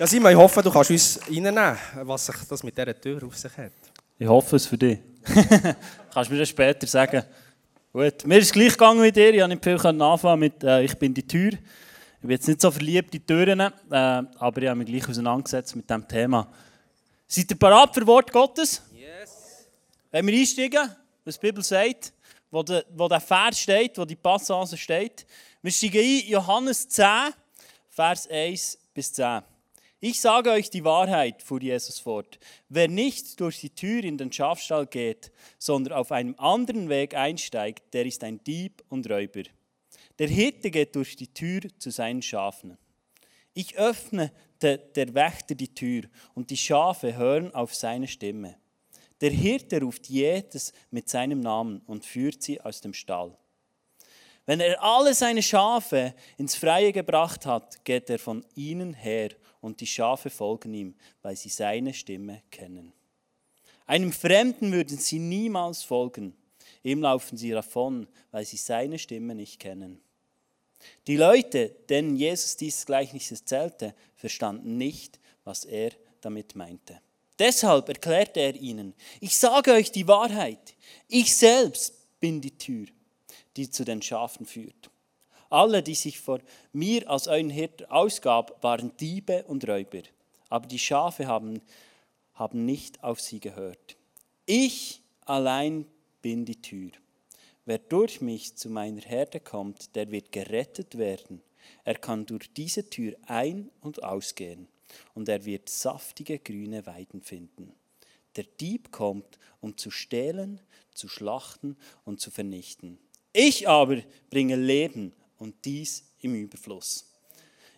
Ja, Simon, ich hoffe, du kannst uns reinnehmen, was sich das mit dieser Tür auf sich hat. Ich hoffe es für dich. Kannst du mir das später sagen? Gut, mir ist es gleich gegangen wie dir. Ich habe nicht viel anfangen mit äh, «Ich bin die Tür». Ich bin jetzt nicht so verliebt in Türen, äh, aber ich habe mich gleich auseinandergesetzt mit diesem Thema. Seid ihr bereit für Wort Gottes? Yes. Wenn wir einsteigen, was die Bibel sagt, wo der, wo der Vers steht, wo die Passage steht. Wir steigen ein, Johannes 10, Vers 1 bis 10. Ich sage euch die Wahrheit, fuhr Jesus fort. Wer nicht durch die Tür in den Schafstall geht, sondern auf einem anderen Weg einsteigt, der ist ein Dieb und Räuber. Der Hirte geht durch die Tür zu seinen Schafen. Ich öffne der, der Wächter die Tür und die Schafe hören auf seine Stimme. Der Hirte ruft jedes mit seinem Namen und führt sie aus dem Stall. Wenn er alle seine Schafe ins Freie gebracht hat, geht er von ihnen her und die Schafe folgen ihm, weil sie seine Stimme kennen. Einem Fremden würden sie niemals folgen, ihm laufen sie davon, weil sie seine Stimme nicht kennen. Die Leute, denen Jesus dieses Gleichnis erzählte, verstanden nicht, was er damit meinte. Deshalb erklärte er ihnen, ich sage euch die Wahrheit, ich selbst bin die Tür, die zu den Schafen führt. Alle, die sich vor mir als euren Hirten ausgab, waren Diebe und Räuber. Aber die Schafe haben, haben nicht auf sie gehört. Ich allein bin die Tür. Wer durch mich zu meiner Herde kommt, der wird gerettet werden. Er kann durch diese Tür ein- und ausgehen und er wird saftige grüne Weiden finden. Der Dieb kommt, um zu stehlen, zu schlachten und zu vernichten. Ich aber bringe Leben und dies im Überfluss.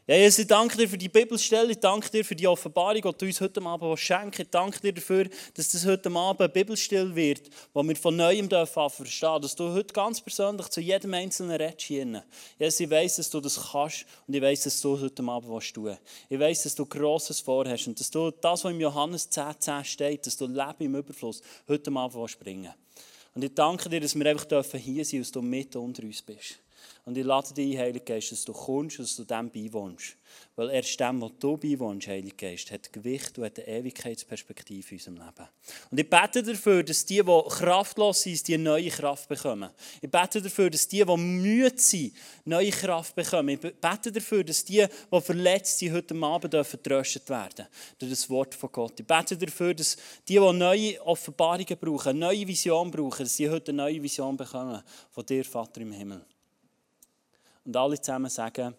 Ja, Jesus, ich danke dir für die Bibelstelle, ich danke dir für die Offenbarung, die du uns heute Abend schenken Ich danke dir dafür, dass das heute Abend eine Bibelstelle wird, wo wir von Neuem dürfen verstehen dass du heute ganz persönlich zu jedem Einzelnen redest hier. Jesus, ich weiss, dass du das kannst und ich weiss, dass du heute Abend was tun Ich weiss, dass du Grosses vorhast und dass du das, was im Johannes 10, 10 steht, dass du Leben im Überfluss heute Abend bringen Und ich danke dir, dass wir einfach hier sein dürfen, dass du mit unter uns bist. Und ich lade dich ein, Heiliger Geist, dass du kommst und dass du dem beiwohnst. Weil erst dem, was du beiwohnst, Heiliger Geist, hat Gewicht und hat eine Ewigkeitsperspektive in unserem Leben. Und ich bete dafür, dass die, die kraftlos sind, die neue Kraft bekommen. Ich bete dafür, dass die, die müde sind, neue Kraft bekommen. Ich bete dafür, dass die, die verletzt sind, heute Abend dürfen werden durch das Wort von Gott. Ich bete dafür, dass die, die neue Offenbarungen brauchen, neue Vision brauchen, dass sie heute eine neue Vision bekommen von dir, Vater im Himmel. Und alle zusammen sagen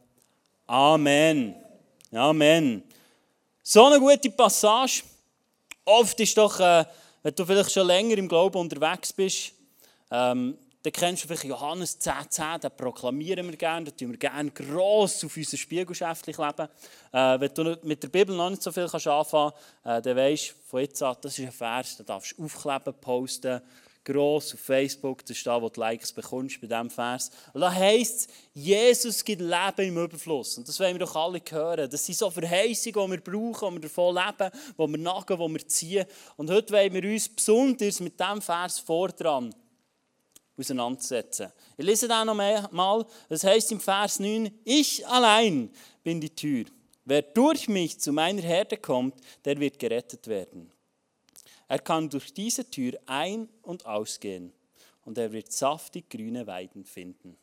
Amen. Amen. So eine gute Passage. Oft ist doch, äh, wenn du vielleicht schon länger im Glauben unterwegs bist, ähm, dann kennst du vielleicht Johannes 10,10, 10, den proklamieren wir gerne, den tun wir gerne gross auf unser Spiegelschäftlich leben. Äh, wenn du mit der Bibel noch nicht so viel kannst anfangen kannst, äh, dann weisst du von jetzt an, das ist ein Vers, den darfst du aufkleben, posten, gross auf Facebook, da, wo du Likes bekommst bei diesem Vers. Und da heisst es, Jesus gibt Leben im Überfluss. Und das wollen wir doch alle hören. Das sind so Verheißungen, die wir brauchen, die wir davon leben, die wir nagen, die wir ziehen. Und heute wollen wir uns besonders mit diesem Vers vordran auseinandersetzen. Ich lese den noch einmal. Das heißt im Vers 9, ich allein bin die Tür. Wer durch mich zu meiner Herde kommt, der wird gerettet werden. Er kann durch diese Tür ein- und ausgehen und er wird saftig grüne Weiden finden.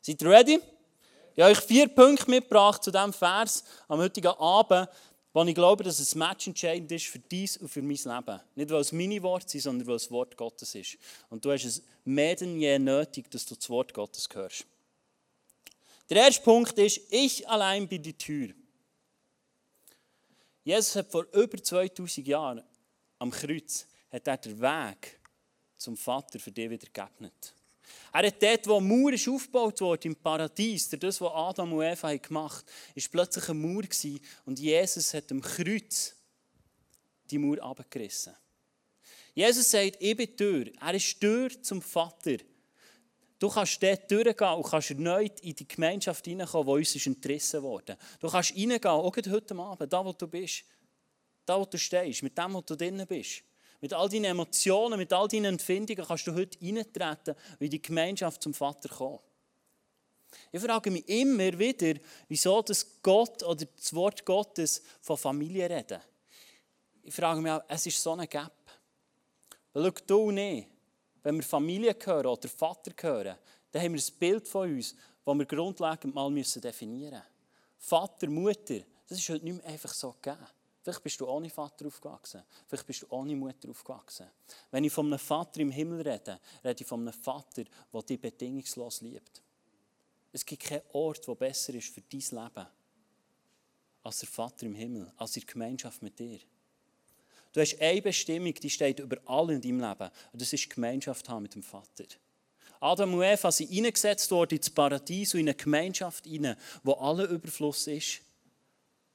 Seid ihr ready? Ich habe euch vier Punkte mitgebracht zu diesem Vers am heutigen Abend, wo ich glaube, dass es matchentscheidend ist für dies und für mein Leben. Nicht, weil es meine Worte sind, sondern weil es das Wort Gottes ist. Und du hast es mehr denn je nötig, dass du das Wort Gottes hörst. Der erste Punkt ist, ich allein bin die Tür. Jesus hat vor über 2000 Jahren am Kreuz hat er den Weg zum Vater für dich wieder geebnet. Er hat dort, wo eine Mauer ist aufgebaut wurde, im Paradies, das, was Adam und Eva gemacht haben, ist plötzlich eine Mauer und Jesus hat am Kreuz die Mauer abgerissen. Jesus sagt, ich bin Tür. Er ist Tür zum Vater. Du kannst dort durchgehen und kannst erneut in die Gemeinschaft hineinkommen, die uns entrissen wurde. Du kannst reingehen, auch heute Abend, da wo du bist, da wo du stehst, mit dem, wo du drinnen bist. Mit all deinen Emotionen, mit all deinen Empfindungen kannst du heute eintreten und in die Gemeinschaft zum Vater kommen. Ich frage mich immer wieder, wieso das Gott oder das Wort Gottes von Familie reden. Ich frage mich auch, es ist so ein Gap. Schau, du und wenn wir Familie hören oder Vater hören, dann haben wir ein Bild von uns, das wir grundlegend mal definieren müssen. Vater, Mutter, das ist heute nicht mehr einfach so gegeben. Vielleicht bist du ohne Vater aufgewachsen. Vielleicht bist du ohne Mutter aufgewachsen. Wenn ich von einem Vater im Himmel rede, rede ich von einem Vater, der dich bedingungslos liebt. Es gibt keinen Ort, der besser ist für dein Leben als der Vater im Himmel, als die Gemeinschaft mit dir. Du hast eine Bestimmung, die steht über alle in deinem Leben. Und das ist Gemeinschaft haben mit dem Vater. Adam und Eva sind eingesetzt worden ins Paradies und in eine Gemeinschaft hinein, wo aller Überfluss ist.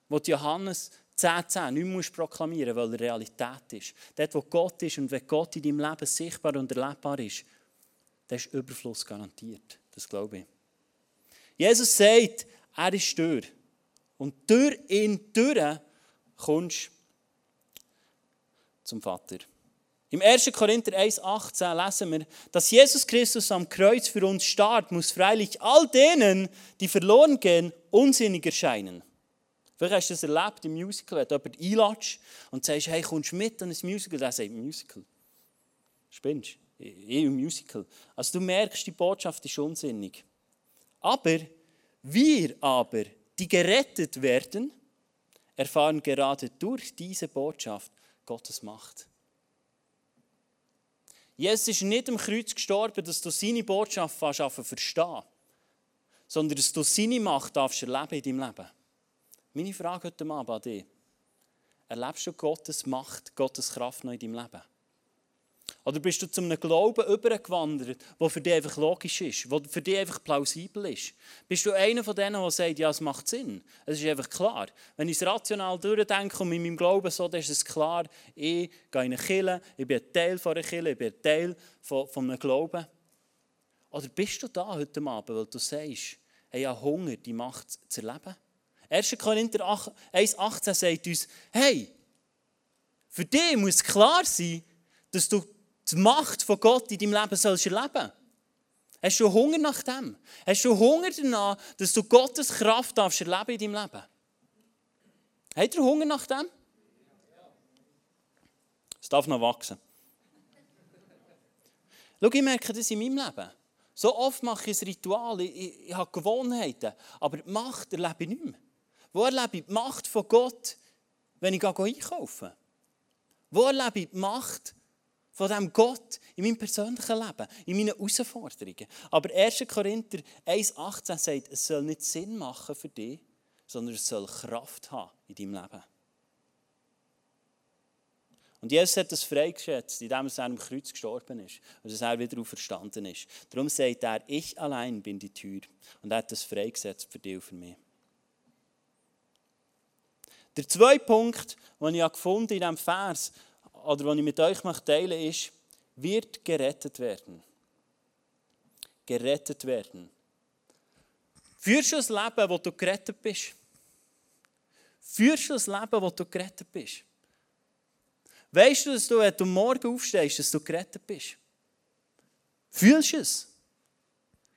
Wo Johannes 10, 10 nicht mehr proklamieren weil er Realität ist. Dort, wo Gott ist und wenn Gott in deinem Leben sichtbar und erlebbar ist, da ist Überfluss garantiert. Das glaube ich. Jesus sagt, er ist durch. Und durch ihn durch kommst zum Vater. Im 1. Korinther 1,18 lesen wir, dass Jesus Christus am Kreuz für uns starb, muss freilich all denen, die verloren gehen, unsinnig erscheinen. Vielleicht hast du das erlebt im Musical, wenn du jemanden einlatscht und sagst, hey, kommst du mit an ein Musical? Der sagt, Musical. Spinnst du? Ich im Musical. Also du merkst, die Botschaft ist unsinnig. Aber wir aber, die gerettet werden, erfahren gerade durch diese Botschaft Gottes Macht. Jesus ist nicht am Kreuz gestorben, dass du seine Botschaft verstehen sondern dass du seine Macht erleben in deinem Leben. Meine Frage heute Abend an dich. Erlebst du Gottes Macht, Gottes Kraft noch in deinem Leben? Oder bist du zu einem Glauben übergewandert, der für dich einfach logisch ist, der für dich einfach plausibel ist? Bist du einer von denen, der sagt, ja, es macht Sinn? Es ist einfach klar. Wenn ich es rational durchdenke und mit meinem Glauben so, dann ist es klar, ich gehe in eine ich bin ein Teil von einer Kirche, ich bin ein Teil von, von einem Glauben. Oder bist du da heute Abend, weil du sagst, hey, ich habe Hunger, die Macht zu erleben? 1. Korinther 1,18 sagt uns, hey, für dich muss klar sein, dass du die Macht von Gott in deinem Leben sollst erleben Hast du Hunger nach dem? Hast du Hunger danach, dass du Gottes Kraft darfst erleben in deinem Leben? Habt ihr Hunger nach dem? Es darf noch wachsen. Schau, ich merke das in meinem Leben. So oft mache ich ein Ritual, ich, ich, ich habe Gewohnheiten, aber die Macht erlebe ich nicht mehr. Wo erlebe ich die Macht von Gott, wenn ich einkaufe? Wo erlebe ich die Macht von diesem Gott in meinem persönlichen Leben, in meinen Herausforderungen? Aber 1. Korinther 1,18 sagt, es soll nicht Sinn machen für dich, sondern es soll Kraft haben in deinem Leben. Und Jesus hat das freigeschätzt, indem er am Kreuz gestorben ist und dass er wieder auferstanden ist. Darum sagt er, ich allein bin die Tür. Und er hat das freigesetzt für dich und für mich. Der zweite Punkt, den ich gefunden in diesem Vers, oder den ich mit euch teilen möchte, ist, wird gerettet werden. Gerettet werden. Führst du ein Leben, wo du gerettet bist? Führst du ein Leben, wo du gerettet bist? Weißt du, dass du, wenn du morgen aufstehst, dass du gerettet bist? Fühlst du es?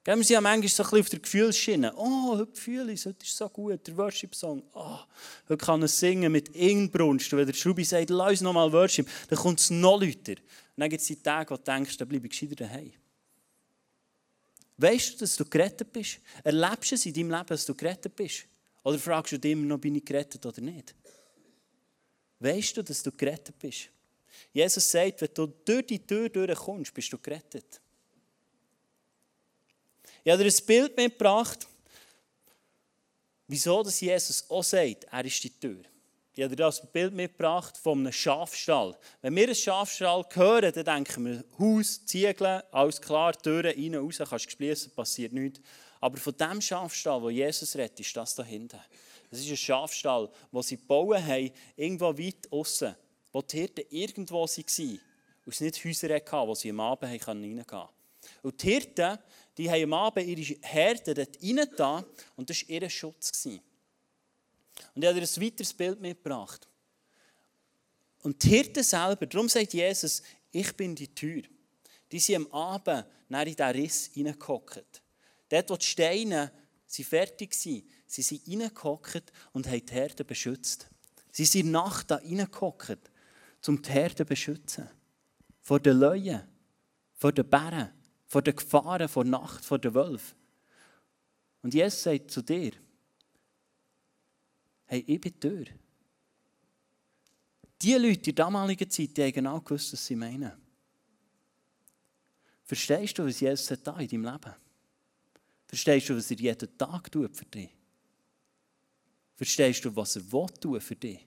Wir sind ja manchmal so ein bisschen auf der Gefühlsschiene. Oh, heute fühle ich es, heute ist so gut, der Worship-Song. Oh, heute kann er singen mit Inbrunst. Wenn der Schubi sagt, lass uns nochmal Worship, dann kommt es noch lauter. Und dann gibt es die Tage, wo du denkst, dann bleibe ich gescheiter daheim. Weißt du, dass du gerettet bist? Erlebst du es in deinem Leben, dass du gerettet bist? Oder fragst du dich immer noch, bin ich gerettet oder nicht? Weißt du, dass du gerettet bist? Jesus sagt, wenn du durch die Tür durchkommst, bist du gerettet. Ich habe dir ein Bild mitgebracht, wieso dass Jesus auch sagt, er ist die Tür. Ich habe dir das Bild mitgebracht von einem Schafstall. Wenn wir einen Schafstall hören, dann denken wir, Haus, Ziegel, alles klar, Türen rein, raus, kannst du schließen, passiert nichts. Aber von dem Schafstall, wo Jesus redet, ist das da hinten. Das ist ein Schafstall, wo sie gebaut haben, irgendwo weit außen, wo die Hirten irgendwo waren und es nicht Häuser hatten, wo sie am Abend reingehen konnten. Und die Hirten, die haben am Abend ihre Herde dort reingetan und das war ihr Schutz. Und ich habe dir ein weiteres Bild mitgebracht. Und die Hirten selber, darum sagt Jesus, ich bin die Tür. Die sind am Abend nach in diesen Riss reingehockt. Dort, wo die Steine sie fertig waren, sie sind reingehockt und haben die Herde beschützt. Sie sind Nacht da reingehockt, um die Herde zu beschützen. Vor den Löwen, vor den Bären, vor den Gefahren, vor der Nacht, vor den Wölfen. Und Jesus sagt zu dir, hey, ich bin die. Die Leute in der damaligen Zeit, die haben genau gewusst, was sie meinen. Verstehst du, was Jesus da in deinem Leben? Verstehst du, was er jeden Tag tut für dich? Verstehst du, was er will tun für dich?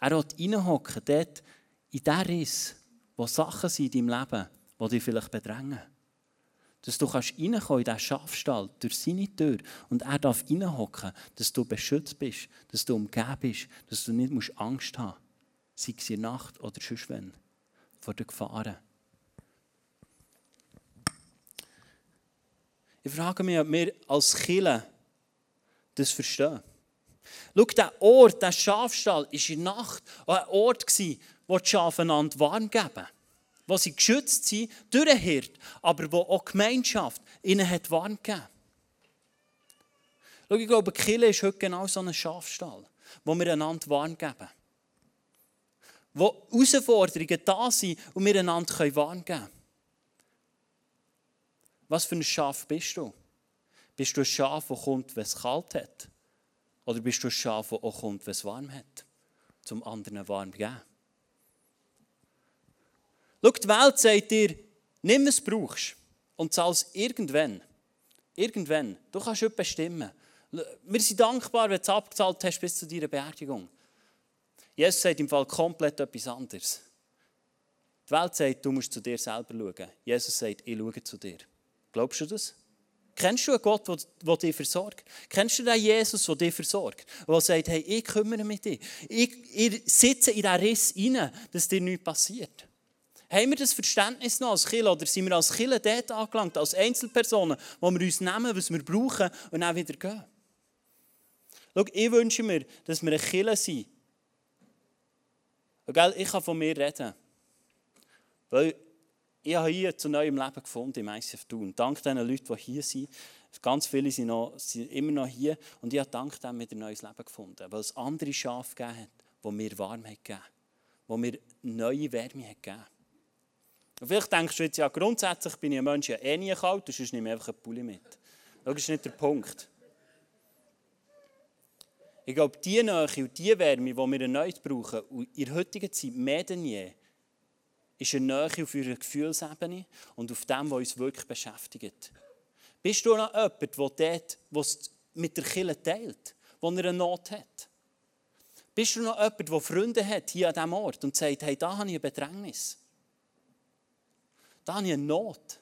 Er will reinhocken, dort in diesen Riss, wo Sachen sind in deinem Leben, die dich vielleicht bedrängen. Dass du kannst reinkommen in diesen Schafstall durch seine Tür und er darf reinhocken, dass du beschützt bist, dass du umgeben bist, dass du nicht Angst haben musst, sei es in der Nacht oder sonst wenn, vor den Gefahren. Ich frage mich, ob wir als Killer das verstehen. Schau, der Ort, der Schafstall, war in der Nacht ein Ort, wo die Schafe einander warm geben. Wo sie geschützt sind durch den Hirt, aber wo auch die Gemeinschaft ihnen hat warm gegeben Schau, ich glaube, Kille ist heute genau so ein Schafstall, wo wir einander warm geben. Wo Herausforderungen da sind und wir einander warm geben können. Was für ein Schaf bist du? Bist du ein Schaf, das kommt, wenn es kalt hat? Oder bist du ein Schaf, das auch kommt, wenn es warm hat? Zum anderen warm geben. Schau, die Welt sagt dir, nimm du brauchst und zahl es irgendwann. Irgendwann. Du kannst es bestimmen. Wir sind dankbar, wenn du es abgezahlt hast bis zu deiner Beerdigung. Jesus sagt im Fall komplett etwas anderes. Die Welt sagt, du musst zu dir selber schauen. Jesus sagt, ich schaue zu dir. Glaubst du das? Kennst du einen Gott, der dich versorgt? Kennst du den Jesus, der dich versorgt? Der sagt, hey, ich kümmere mich dich. Ich, ich sitze in diesen Riss rein, dass dir nichts passiert. Haben wir das Verständnis noch als Killer oder sind wir als Killer dort angelangt, als Einzelpersonen, wo wir uns nehmen, was wir brauchen und dann wieder gehen? Schau, ich wünsche mir, dass wir ein Killer sind. ich kann von mir reden. Weil ich habe hier zu neuem Leben gefunden im ICF Thun. Dank den Leuten, die hier sind. Ganz viele sind, noch, sind immer noch hier. Und ich habe dank dem wieder ein neues Leben gefunden. Weil es andere Schafe gegeben hat, die mir warm gegeben haben. Die mir neue Wärme gegeben Und vielleicht denkst du jetzt, ja, grundsätzlich bin ich ein Mensch ja eh nie kalt, du nehme ich einfach einen Pulli mit. Das ist nicht der Punkt. Ich glaube, die Nähe und die Wärme, die wir erneut brauchen, in der heutigen Zeit mehr denn je, ist eine Nähe auf ihrer Gefühlsebene und auf dem, was uns wirklich beschäftigt. Bist du noch jemand, der dort, was mit der Kille teilt, wo er eine Not hat? Bist du noch jemand, der Freunde hat hier an diesem Ort und sagt, hey, da habe ich ein Bedrängnis. Da habe ich eine Not.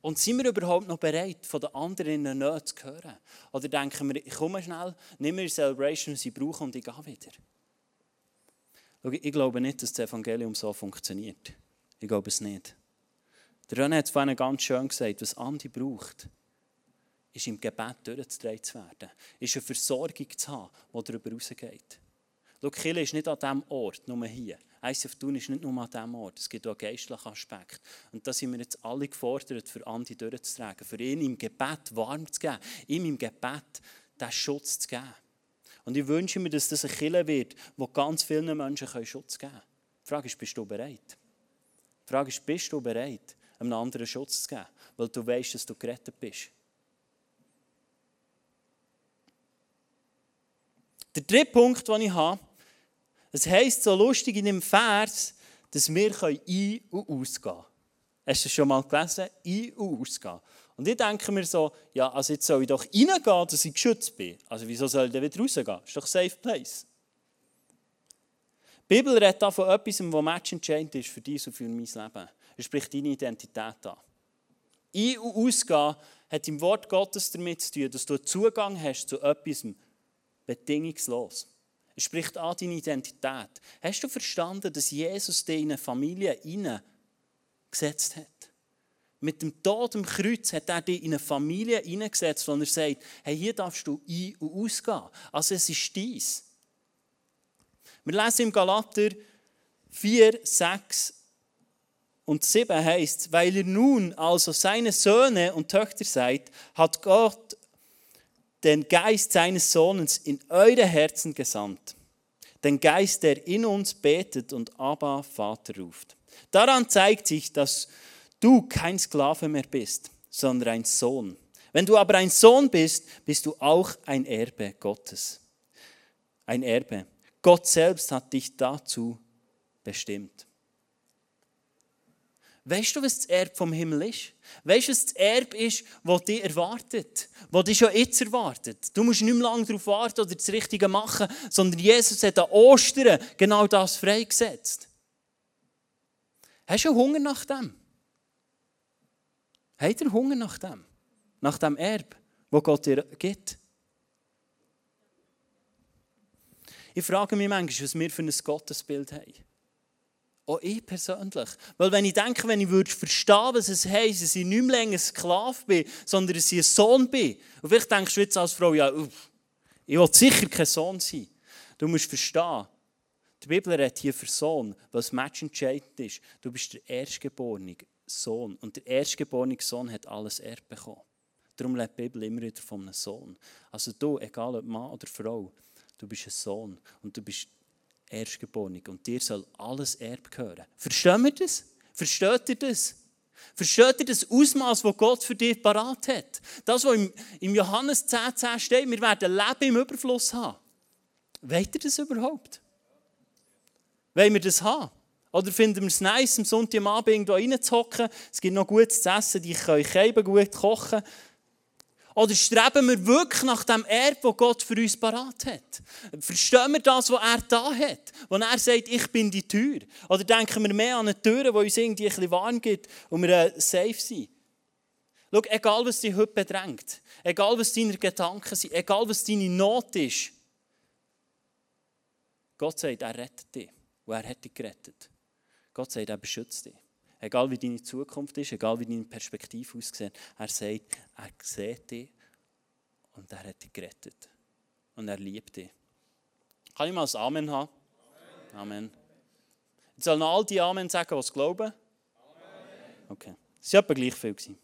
Und sind wir überhaupt noch bereit, von den anderen in eine Not zu hören? Oder denken wir, ich komme schnell, nehme mir Celebration, was ich brauche und ich gehe wieder? Ich glaube nicht, dass das Evangelium so funktioniert. Ich glaube es nicht. Der René hat vorhin ganz schön gesagt, was Andi braucht, ist im Gebet durchzutragen zu werden. Ist eine Versorgung zu haben, die darüber rausgeht. Schau, Kille ist nicht an diesem Ort, nur hier. ICF Thun ist nicht nur an diesem Ort, es gibt auch einen geistlichen Aspekt. Und da sind wir jetzt alle gefordert, für Andi durchzutragen, für ihn im Gebet warm zu geben, ihm im Gebet den Schutz zu geben. Und ich wünsche mir, dass das ein Killer wird, wo ganz vielen Menschen Schutz geben können. Die Frage ist, bist du bereit? Die Frage ist, bist du bereit, einem anderen Schutz zu geben, weil du weißt, dass du gerettet bist? Der dritte Punkt, den ich habe, es heisst so lustig in dem Vers, dass wir ein- und ausgehen können. Hast du das schon mal gelesen? Ein- und ausgehen. Und ich denke mir so, ja, also jetzt soll ich doch reingehen, dass ich geschützt bin. Also wieso soll ich dann wieder rausgehen? Ist doch safe place. Die Bibel redet da von etwas, was matchentscheidend ist für dich und für mein Leben. Es spricht deine Identität an. Ein- und Ausgehen hat im Wort Gottes damit zu tun, dass du Zugang hast zu etwas bedingungslos. Es spricht an deine Identität. Hast du verstanden, dass Jesus dich in eine Familie hineingesetzt hat? Mit dem Tod am Kreuz hat er dich in eine Familie hineingesetzt, wo er sagt, hey, hier darfst du ein- und ausgehen. Also es ist dies. Wir lesen im Galater 4, 6 und 7 heißt, weil ihr nun also seine Söhne und Töchter seid, hat Gott den Geist seines Sohnes in eure Herzen gesandt. Den Geist, der in uns betet und Abba Vater ruft. Daran zeigt sich, dass du kein Sklave mehr bist, sondern ein Sohn. Wenn du aber ein Sohn bist, bist du auch ein Erbe Gottes. Ein Erbe. Gott selbst hat dich dazu bestimmt. Weißt du, was das Erbe vom Himmel ist? Weißt du, was das Erbe ist, das dich erwartet? Das dich schon jetzt erwartet? Du musst nicht mehr lange darauf warten oder das Richtige machen, sondern Jesus hat an Ostern genau das freigesetzt. Hast du Hunger nach dem? Habt ihr Hunger nach dem? Nach dem Erbe, das Gott dir gibt? Ich frage mich manchmal, was wir für ein Gottesbild haben. Auch ich persönlich. Weil wenn ich denke, wenn ich würde verstehen, was es heisst, dass ich nicht mehr länger Sklave bin, sondern dass ich ein Sohn bin. Und vielleicht denkst du jetzt als Frau, ja, ich will sicher kein Sohn sein. Du musst verstehen, die Bibel redet hier für Sohn, was matchentscheidend ist. Du bist der erstgeborene Sohn. Und der erstgeborene Sohn hat alles Erbe bekommen. Darum lebt die Bibel immer wieder von einem Sohn. Also du, egal ob Mann oder Frau, du bist ein Sohn. Und du bist Erstgeborene. Und dir soll alles Erbe gehören. Verstehen wir das? Versteht ihr das? Versteht ihr das Ausmaß, das Gott für dich parat hat? Das, was im, Johannes 10, 10 steht, wir werden Leben im Überfluss haben. Wollt ihr das überhaupt? Wollen wir das haben? Oder finden wir es nice, am Sonntagabend irgendwo reinzuhocken? Es gibt noch gutes zu essen, die können gut kochen. Oder streben wir wirklich nach dem Erbe, das Gott für uns parat hat? Verstehen wir das, was er da hat? Wo er sagt, ich bin die Tür? Oder denken wir mehr an eine Tür, die uns irgendwie ein bisschen warm gibt und wir äh, safe sind? Schau, egal was dich heute bedrängt, egal was deine Gedanken sind, egal was deine Not ist, Gott sagt, er rettet dich. Und er hat dich gerettet. Gott sagt, er beschützt dich. Egal wie deine Zukunft ist, egal wie deine Perspektive aussieht, er sagt, er sieht dich und er hat dich gerettet. Und er liebt dich. Kann ich mal ein Amen haben? Amen. Jetzt sollen all die Amen sagen, die es glauben? Amen. Okay. Es war etwa gleich viel.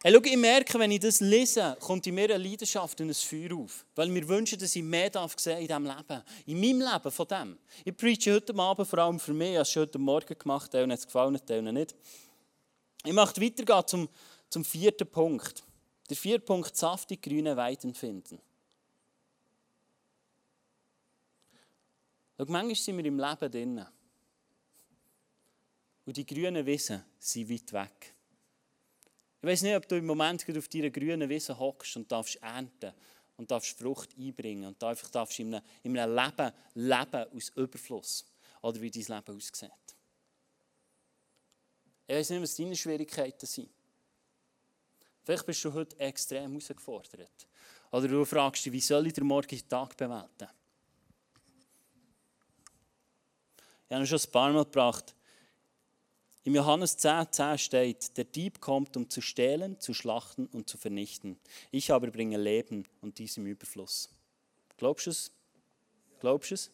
Hey, schau, ich merke, wenn ich das lese, kommt in mir eine Leidenschaft und ein Feuer auf. Weil wir wünschen, dass ich mehr darf sehen in diesem Leben. In meinem Leben von dem. Ich preache heute Abend vor allem für mich. Ich habe es schon heute Morgen gemacht. Teilen hat es gefallen, teilen nicht. Ich möchte weitergehen zum, zum vierten Punkt. Der vierte Punkt, saftig grüne Weiden finden. Schau, manchmal sind wir im Leben drin. Und die grünen Wiesen sind weit weg. Weiß nicht, ob du im Moment auf deiner grünen Wiese hockst und darfst ernten und darfst Frucht einbringen und einfach darfst in einem, in einem Leben leben aus Überfluss oder wie dein Leben aussieht. Ich weiß nicht, was deine Schwierigkeiten sind. Vielleicht bist du heute extrem herausgefordert. Oder du fragst dich, wie soll ich den morgigen Tag bewältigen? Ich habe schon ein paar Mal gebracht, im Johannes 10, 10 steht, der Dieb kommt, um zu stehlen, zu schlachten und zu vernichten. Ich aber bringe Leben und dies im Überfluss. Glaubst du es? Glaubst du es?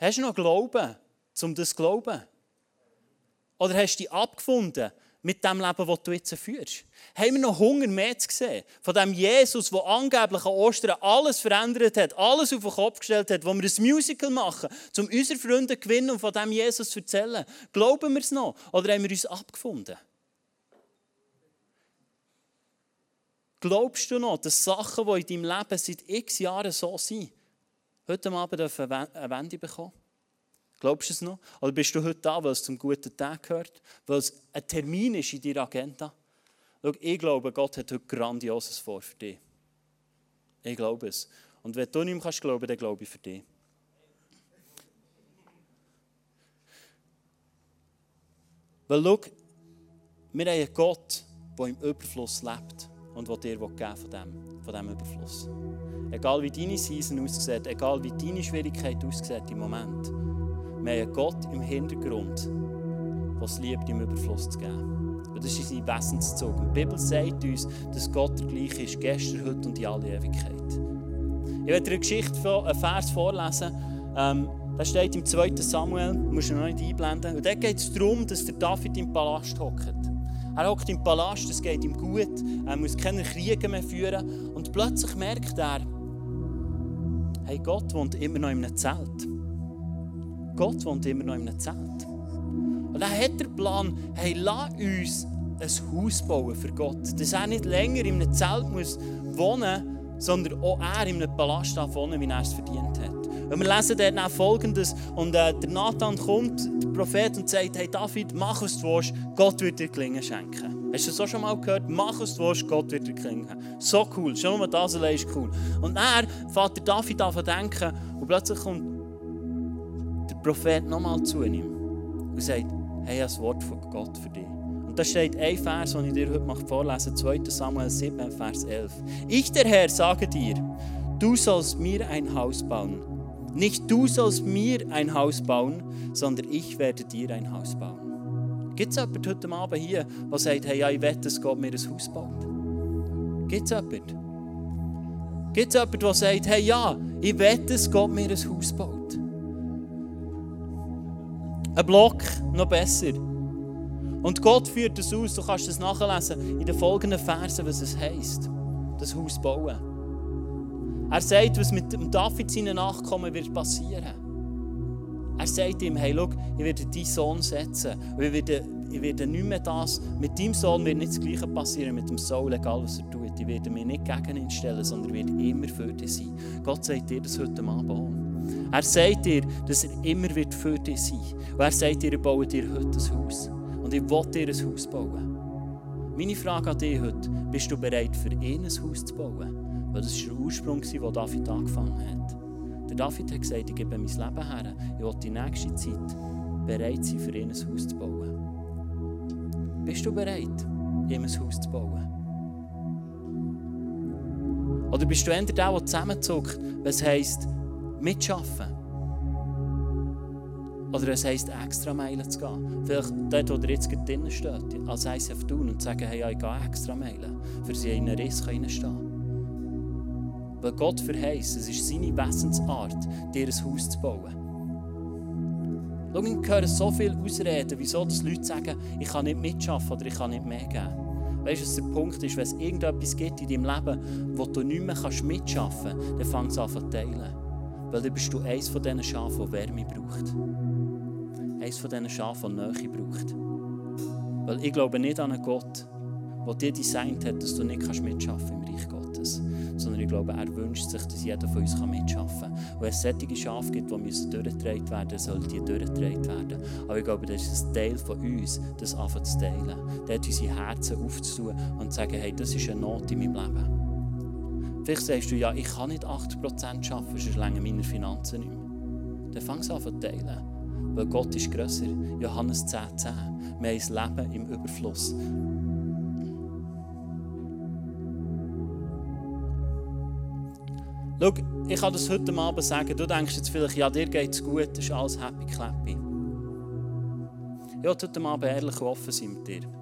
Hast du noch Glauben, um das zu glauben? Oder hast du dich abgefunden mit dem Leben, das du jetzt führst? Haben wir noch Hunger mehr zu sehen? Von dem Jesus, der angeblich an Ostern alles verändert hat, alles auf den Kopf gestellt hat, wo wir ein Musical machen, um unsere Freunde zu gewinnen und von dem Jesus zu erzählen. Glauben wir es noch? Oder haben wir uns abgefunden? Glaubst du noch, dass Sachen, die in deinem Leben seit x Jahren so sind, heute Abend eine Wende bekommen? Glaubst du es noch? Oder bist du heute da, weil es zum guten Tag gehört? Weil es ein Termin ist in deiner Agenda? Schau, ich glaube, Gott hat heute Grandioses vor für dich. Ich glaube es. Und wenn du nicht mehr kannst glauben, dann glaube ich für dich. Weil schau, wir haben einen Gott, der im Überfluss lebt und der dir geben von dem, von dem Überfluss. Egal wie deine Season aussieht, egal wie deine Schwierigkeit aussieht im Moment. Wir haben Gott im Hintergrund, der es liebt, im Überfluss zu geben. Und das ist sein Wesenszug. Und die Bibel sagt uns, dass Gott der gleiche ist, gestern, heute und in alle Ewigkeit. Ich werde dir eine Geschichte, einen Vers vorlesen. Ähm, Das steht im 2. Samuel, musst du noch nicht einblenden. Und dort geht es darum, dass der David im Palast hockt. Er hockt im Palast, es geht ihm gut, er muss keine Kriege mehr führen. Und plötzlich merkt er, hey, Gott wohnt immer noch in einem Zelt. Gott wohnt immer noch in einem Zelt. Und dann hat der Plan, hey, lass uns ein Haus bauen für Gott. Dass er nicht länger in einem Zelt muss wohnen muss, sondern auch er in einem Palast wohnen wie er es verdient hat. Und wir lesen dort auch Folgendes. Und äh, der Nathan kommt, der Prophet, und sagt: Hey David, mach was du willst, Gott wird dir Klingen schenken. Hast du das auch schon mal gehört? Mach was du willst, Gott wird dir Klingen. So cool. Schon nur das allein ist cool. Und er fährt der David an zu denken. Und plötzlich kommt Prophet nochmal zu ihm und sagt: Hey, ich habe ein Wort von Gott für dich. Und da steht ein Vers, den ich dir heute vorlesen möchte, 2 Samuel 7, Vers 11. Ich, der Herr, sage dir, du sollst mir ein Haus bauen. Nicht du sollst mir ein Haus bauen, sondern ich werde dir ein Haus bauen. Gibt es jemanden heute Abend hier, der sagt, hey, ja, ich wette, dass Gott mir ein Haus baut? Gibt es jemanden? Gibt es jemanden, der sagt, hey, ja, ich wette, dass Gott mir ein Haus baut? Ein Block, noch besser. Und Gott führt das aus, du kannst es nachlesen in den folgenden Versen, was es heisst, das Haus bauen. Er sagt, was mit dem David seinen Nachkommen wird passieren. Er sagt ihm, hey, schau, ich werde deinen Sohn setzen. Und ich werde, ich werde nicht mehr das, mit deinem Sohn wird nicht das Gleiche passieren, mit dem Saul, egal was er tut. Ich werde mich nicht gegen ihn stellen, sondern ich werde immer für dich sein. Gott sagt dir das heute Abend auch. Er sagt dir, dass er immer wird für dich sein wird. Er sagt dir, ich baue dir heute ein Haus. Und ich will dir ein Haus bauen. Meine Frage an dich heute, bist du bereit, für ihn ein Haus zu bauen? Weil das war der Ursprung, wo David angefangen hat. Der David hat gesagt, ich gebe mein Leben her. Ich will die nächste Zeit bereit sein, für ihn ein Haus zu bauen. Bist du bereit, ihm ein Haus zu bauen? Oder bist du eher der, der zusammenzuckt, was heisst, mitschaffen? Oder es heisst, extra Meilen zu gehen. Vielleicht dort, wo er jetzt drinnen steht, als ICF tun und sagen, hey, ich gehe extra Meilen, für sie in einen Riss reinstehen Weil Gott verheißt, es ist seine Wesensart, dir ein Haus zu bauen. Schau, ich höre so viele Ausreden, wieso dass Leute sagen, ich kann nicht mitschaffen oder ich kann nicht mehr geben. Weißt du, was der Punkt ist, wenn es irgendetwas gibt in deinem Leben, wo du nicht mehr mitschaffen kannst, dann fang es an zu teilen. Weil dann bist du eines von diesen Schafen, die Wärme braucht eines von diesen Schafen, die Nähe braucht. Weil ich glaube nicht an einen Gott, der dir designt hat, dass du nicht mitschaffen kannst im Reich Gottes. Sondern ich glaube, er wünscht sich, dass jeder von uns mitschaffen kann. Wenn es solche Schafe gibt, die müssen durchgetragen werden, sollen die durchgetragen werden. Aber ich glaube, das ist ein Teil von uns, das anfangen zu teilen. Dort unsere Herzen aufzutun und zu sagen, hey, das ist eine Not in meinem Leben. Vielleicht sagst du, ja, ich kann nicht 80% arbeiten, sonst länger meine Finanzen nicht mehr. Dann fang an zu teilen. Weil Gott ist grösser. Johannes 10, 10. Wir haben Leben im Überfluss. Schau, ich kann das heute Abend sagen. Du denkst jetzt vielleicht, ja, dir geht es gut, das ist alles happy clappy. Will heute Abend ehrlich und offen sein mit dir.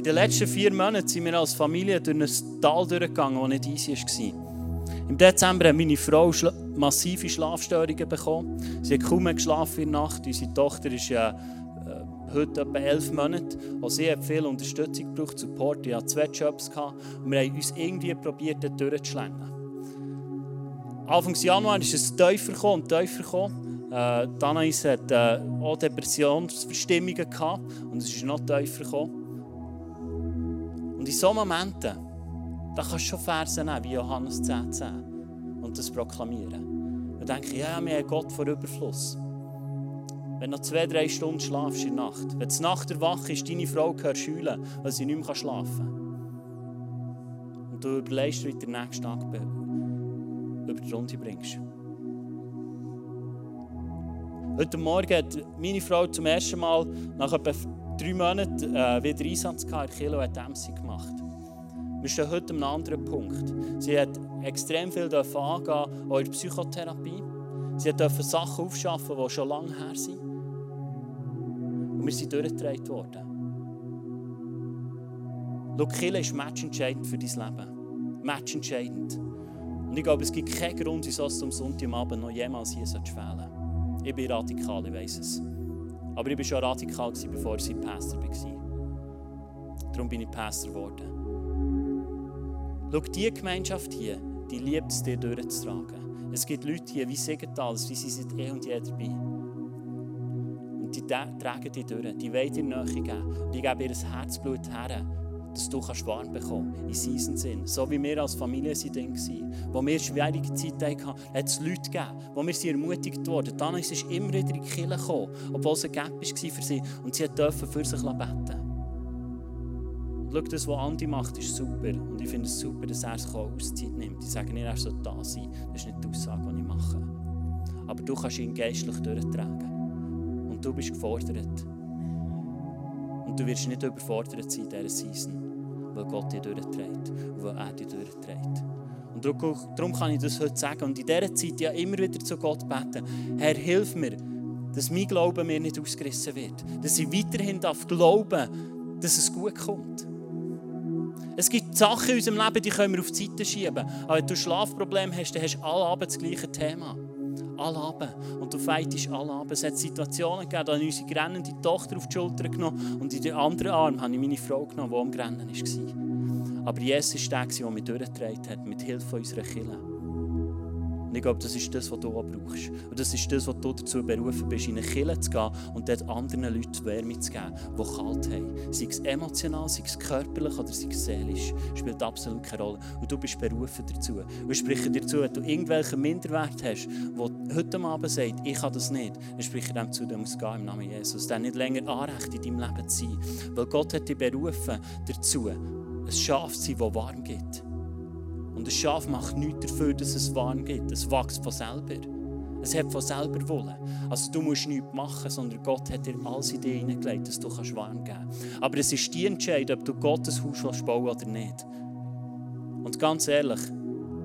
In den letzten vier Monaten sind wir als Familie durch ein Tal durchgegangen, das nicht easy war. Im Dezember hat meine Frau schla massive Schlafstörungen bekommen. Sie hat kaum geschlafen in der Nacht. Unsere Tochter ist ja äh, heute etwa elf Monate. Auch sie hat viel Unterstützung gebraucht, Support. Ich hatte zwei Jobs gehabt, und wir haben uns irgendwie probiert, dort durchzuschlängen. Anfang Januar ist es tiefer und tiefer gekommen. Äh, Danais hat äh, auch Depressionsverstimmungen gehabt und es ist noch tiefer gekommen. Und in solchen Momenten da kannst du schon Versen nehmen, wie Johannes 10, 10 und das proklamieren. Dann denke ich, ja, wir haben Gott vor Überfluss. Wenn du noch zwei, drei Stunden schlafst in der Nacht, wenn du Nacht erwachst, ist deine Frau gehört schülen, weil sie nicht mehr schlafen kann. Und du überlegst, wie du den nächsten Tag über die Runde bringst. Heute Morgen hat meine Frau zum ersten Mal nach etwa drei Monaten äh, wieder Einsatz in Kirche und hat MC gemacht. Wir stehen heute an einem anderen Punkt. Sie hat extrem viel angehen, auch in der Psychotherapie. Sie durfte Sachen aufschaffen, die schon lange her sind. Und wir sind durchgedreht worden. Schau, ist matchentscheidend für dein Leben. Matchentscheidend. Und ich glaube, es gibt keinen Grund, wieso du am Sonntagabend noch jemals hier fehlen Ich bin radikal, ich weiß es. Aber ich war schon radikal, bevor ich Pastor war. Darum bin ich Pastor geworden. Schau, diese Gemeinschaft hier, die liebt es, dir durchzutragen. Es gibt Leute hier wie Segental, wie sie seit eh und je dabei. Und die tragen dich durch, die wollen dir Nähe geben. Und die geben ihr Herzblut her dass du kannst warm bekommen in seinem Sinn. So wie wir als Familie sind wo wir schwierige Zeiten hatten, hat es Leute gegeben, wo wir sie ermutigt wurden. Dann ist es immer wieder in die Kirche gekommen, obwohl es ein Gap war für sie und sie durften für sich beten. Schau, das, was Andi macht, ist super. Und ich finde es super, dass er sich Auszeit nimmt. Ich sage nicht, er soll da sein. Das ist nicht die Aussage, die ich mache. Aber du kannst ihn geistlich durchtragen. Und du bist gefordert. Und du wirst nicht überfordert sein in dieser Season, weil Gott dich durchträgt und weil er dich durchträgt. Und darum kann ich das heute sagen. Und in dieser Zeit ja immer wieder zu Gott beten. Herr, hilf mir, dass mein Glaube mir nicht ausgerissen wird. Dass ich weiterhin darf glauben, dass es gut kommt. Es gibt Sachen in unserem Leben, die können wir auf die Seite schieben. Aber wenn du Schlafprobleme hast, dann hast du alle Abend das gleiche Thema alle runter. Und du feitest alle runter. Es hat Situationen gegeben, da habe ich unsere grennende Tochter auf die Schulter genommen und in den anderen Arm habe ich meine Frau genommen, die am Grennen war. Aber Jesus war der, der mich durchgetragen hat, mit Hilfe unserer Kirche. Und ich glaube, das ist das, was du auch brauchst. Und das ist das, was du dazu berufen bist, in eine Kirche zu gehen und dort anderen Leuten Wärme zu geben, die kalt haben. Sei es emotional, sei es körperlich oder sei es seelisch. Spielt absolut keine Rolle. Und du bist berufen dazu. Und ich spreche dir zu, wenn du irgendwelchen Minderwert hast, wo heute Abend sagt, ich kann das nicht, dann spreche ich dem zu, du musst gehen im Namen Jesus. Dann nicht länger Anrecht in deinem Leben zu sein. Weil Gott hat dich berufen dazu, ein Schaf zu sein, das warm gibt. Und ein Schaf macht nichts dafür, dass es warm gibt. Es wächst von selber. Es hat von selber Wollen. Also du musst nichts machen, sondern Gott hat dir alles in dich hineingelegt, dass du warm geben kannst. Aber es ist die Entscheidung, ob du Gottes Haus bauen oder nicht. Und ganz ehrlich,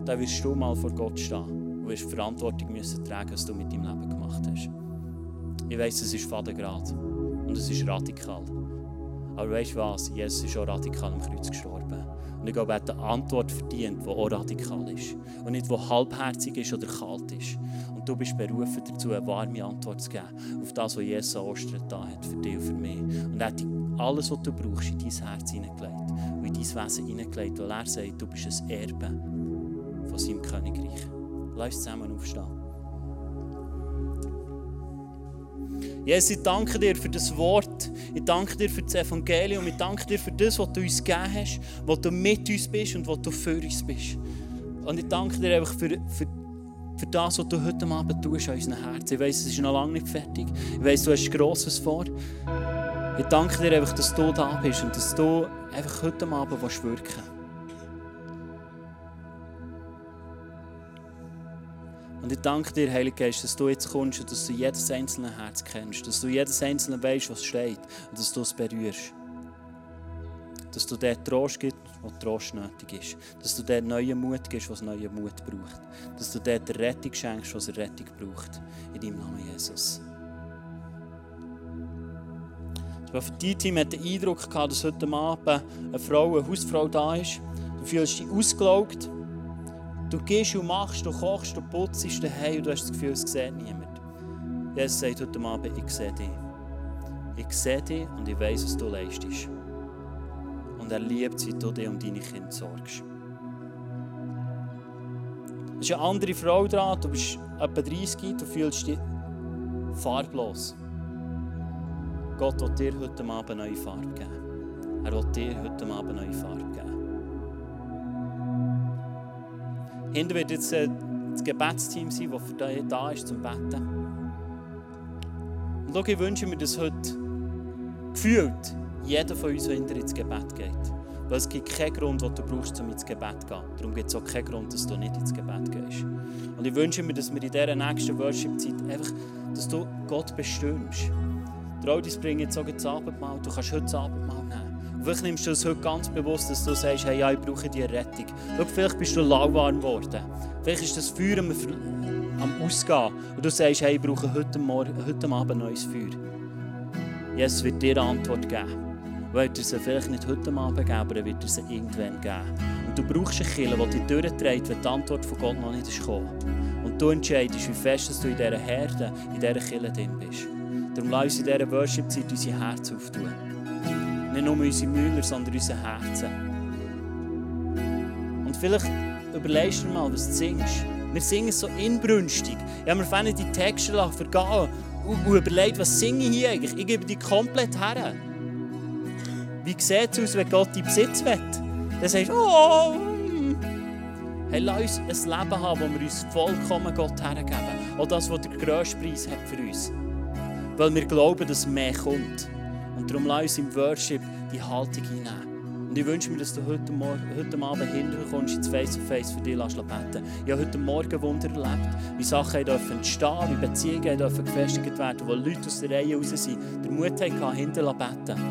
da wirst du mal vor Gott stehen und wirst Verantwortung müssen tragen, was du mit deinem Leben gemacht hast. Ich weiss, es ist Vatergrad und es ist radikal. Aber weißt du was? Jesus ist auch radikal am Kreuz gestorben. Und ich glaube, er hat eine Antwort verdient, die auch radikal ist. Und nicht, die halbherzig ist oder kalt ist. Und du bist berufen dazu, eine warme Antwort zu geben auf das, was Jesus an Ostern da hat, für dich und für mich. Und er hat alles, was du brauchst, in dein Herz hineingelegt und in dein Wesen hineingelegt, weil er sagt, du bist ein Erbe von seinem Königreich. Lass uns zusammen aufstehen. Jesus, ich danke dir für das Wort. Ich danke dir für das Evangelium. Ich danke dir für das, was du uns gegeben hast, was du mit uns bist und was du für uns bist. Und ich danke dir einfach für, für, für das, was du heute Abend tust an unseren Herzen. Ich weiß, es ist noch lange nicht fertig. Ich weiß, du hast Grosses vor. Ich danke dir einfach, dass du da bist und dass du einfach heute Abend wirken willst. Und ich danke dir, Heiliger Geist, dass du jetzt kommst und dass du jedes einzelne Herz kennst, dass du jedes einzelne weißt, was steht und dass du es berührst. Dass du dort Trost gibst, wo Trost nötig ist. Dass du dort neuen Mut gibst, was neuen Mut braucht. Dass du dort Rettung schenkst, was Rettung braucht. In deinem Namen Jesus. Für dein Team hat den Eindruck gehabt, dass heute Abend eine Frau, eine Hausfrau da ist. Du fühlst dich ausgelaugt. Du gehst und machst, du kochst, du putzt daheim und du hast das Gefühl, es sieht niemand. Jesus sagt heute Abend, ich sehe dich. Ich sehe dich und ich weiß, was du leistest. Und er liebt, wie du dich um deine Kinder sorgst. Es ist eine andere Frau dran, du bist etwa 30, du fühlst dich farblos. Gott will dir heute Abend neue Farbe geben. Er will dir heute Abend neue Farbe geben. Hinter wird jetzt äh, das Gebetsteam sein, das für dich da ist zum Betten. Und schau, ich wünsche mir, dass heute gefühlt jeder von uns hinter ins Gebet geht. Weil es gibt keinen Grund, den du brauchst, um ins Gebet zu gehen. Darum gibt es auch keinen Grund, dass du nicht ins Gebet gehst. Und ich wünsche mir, dass wir in dieser nächsten Worship-Zeit einfach, dass du Gott bestimmst. Die Audis bringen jetzt auch das Abendmahl. Du kannst heute das Abendmahl nehmen. Vielleicht nimmst du es heute ganz bewusst, dass du sagst, hey, ja, ich brauche die Rettung. Schau, vielleicht bist du lauwarm geworden. Vielleicht ist das Feuer am, am Ausgehen. Und du sagst, hey, ich brauche heute, Morgen, heute Abend neues Feuer. Jesus wird dir eine Antwort geben. Er wird dir sie vielleicht nicht heute Abend geben, aber er wird dir sie irgendwann geben. Und du brauchst eine Kille, die dich durchträgt, wenn die Antwort von Gott noch nicht ist gekommen. Und du entscheidest, wie fest du in dieser Herde, in dieser Kille drin bist. Darum lass uns in dieser Worship-Zeit unsere Herzen auftun. Nicht nur unsere Müller, sondern unsere Herzen. Und vielleicht überlegst du mal, was du singst. Wir singen so inbrünstig. Ich habe mir vorhin die Texte vergehen und, überlegt, was singe ich hier eigentlich? Ich gebe die komplett her. Wie sieht es aus, wenn Gott in Besitz will? Dann sagst du, oh, hey, lass uns ein Leben haben, wo wir uns vollkommen Gott hergeben. Auch das, was der grösste Preis hat für uns. Weil wir glauben, dass mehr kommt. Und darum lass uns im Worship die Haltung hineinnehmen. Und ich wünsche mir, dass du heute, Morgen, heute Abend hinterkommst, ins Face-to-Face für dich beten Ich habe heute Morgen Wunder erlebt, wie Sachen dürfen entstehen, wie Beziehungen dürfen gefestigt werden, wo Leute aus der Reihe raus sind, den Mut haben, hinter beten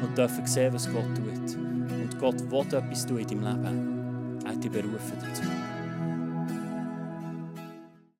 und dürfen sehen, was Gott tut. Und Gott will etwas tun in deinem Leben. Er hat dich berufen dazu.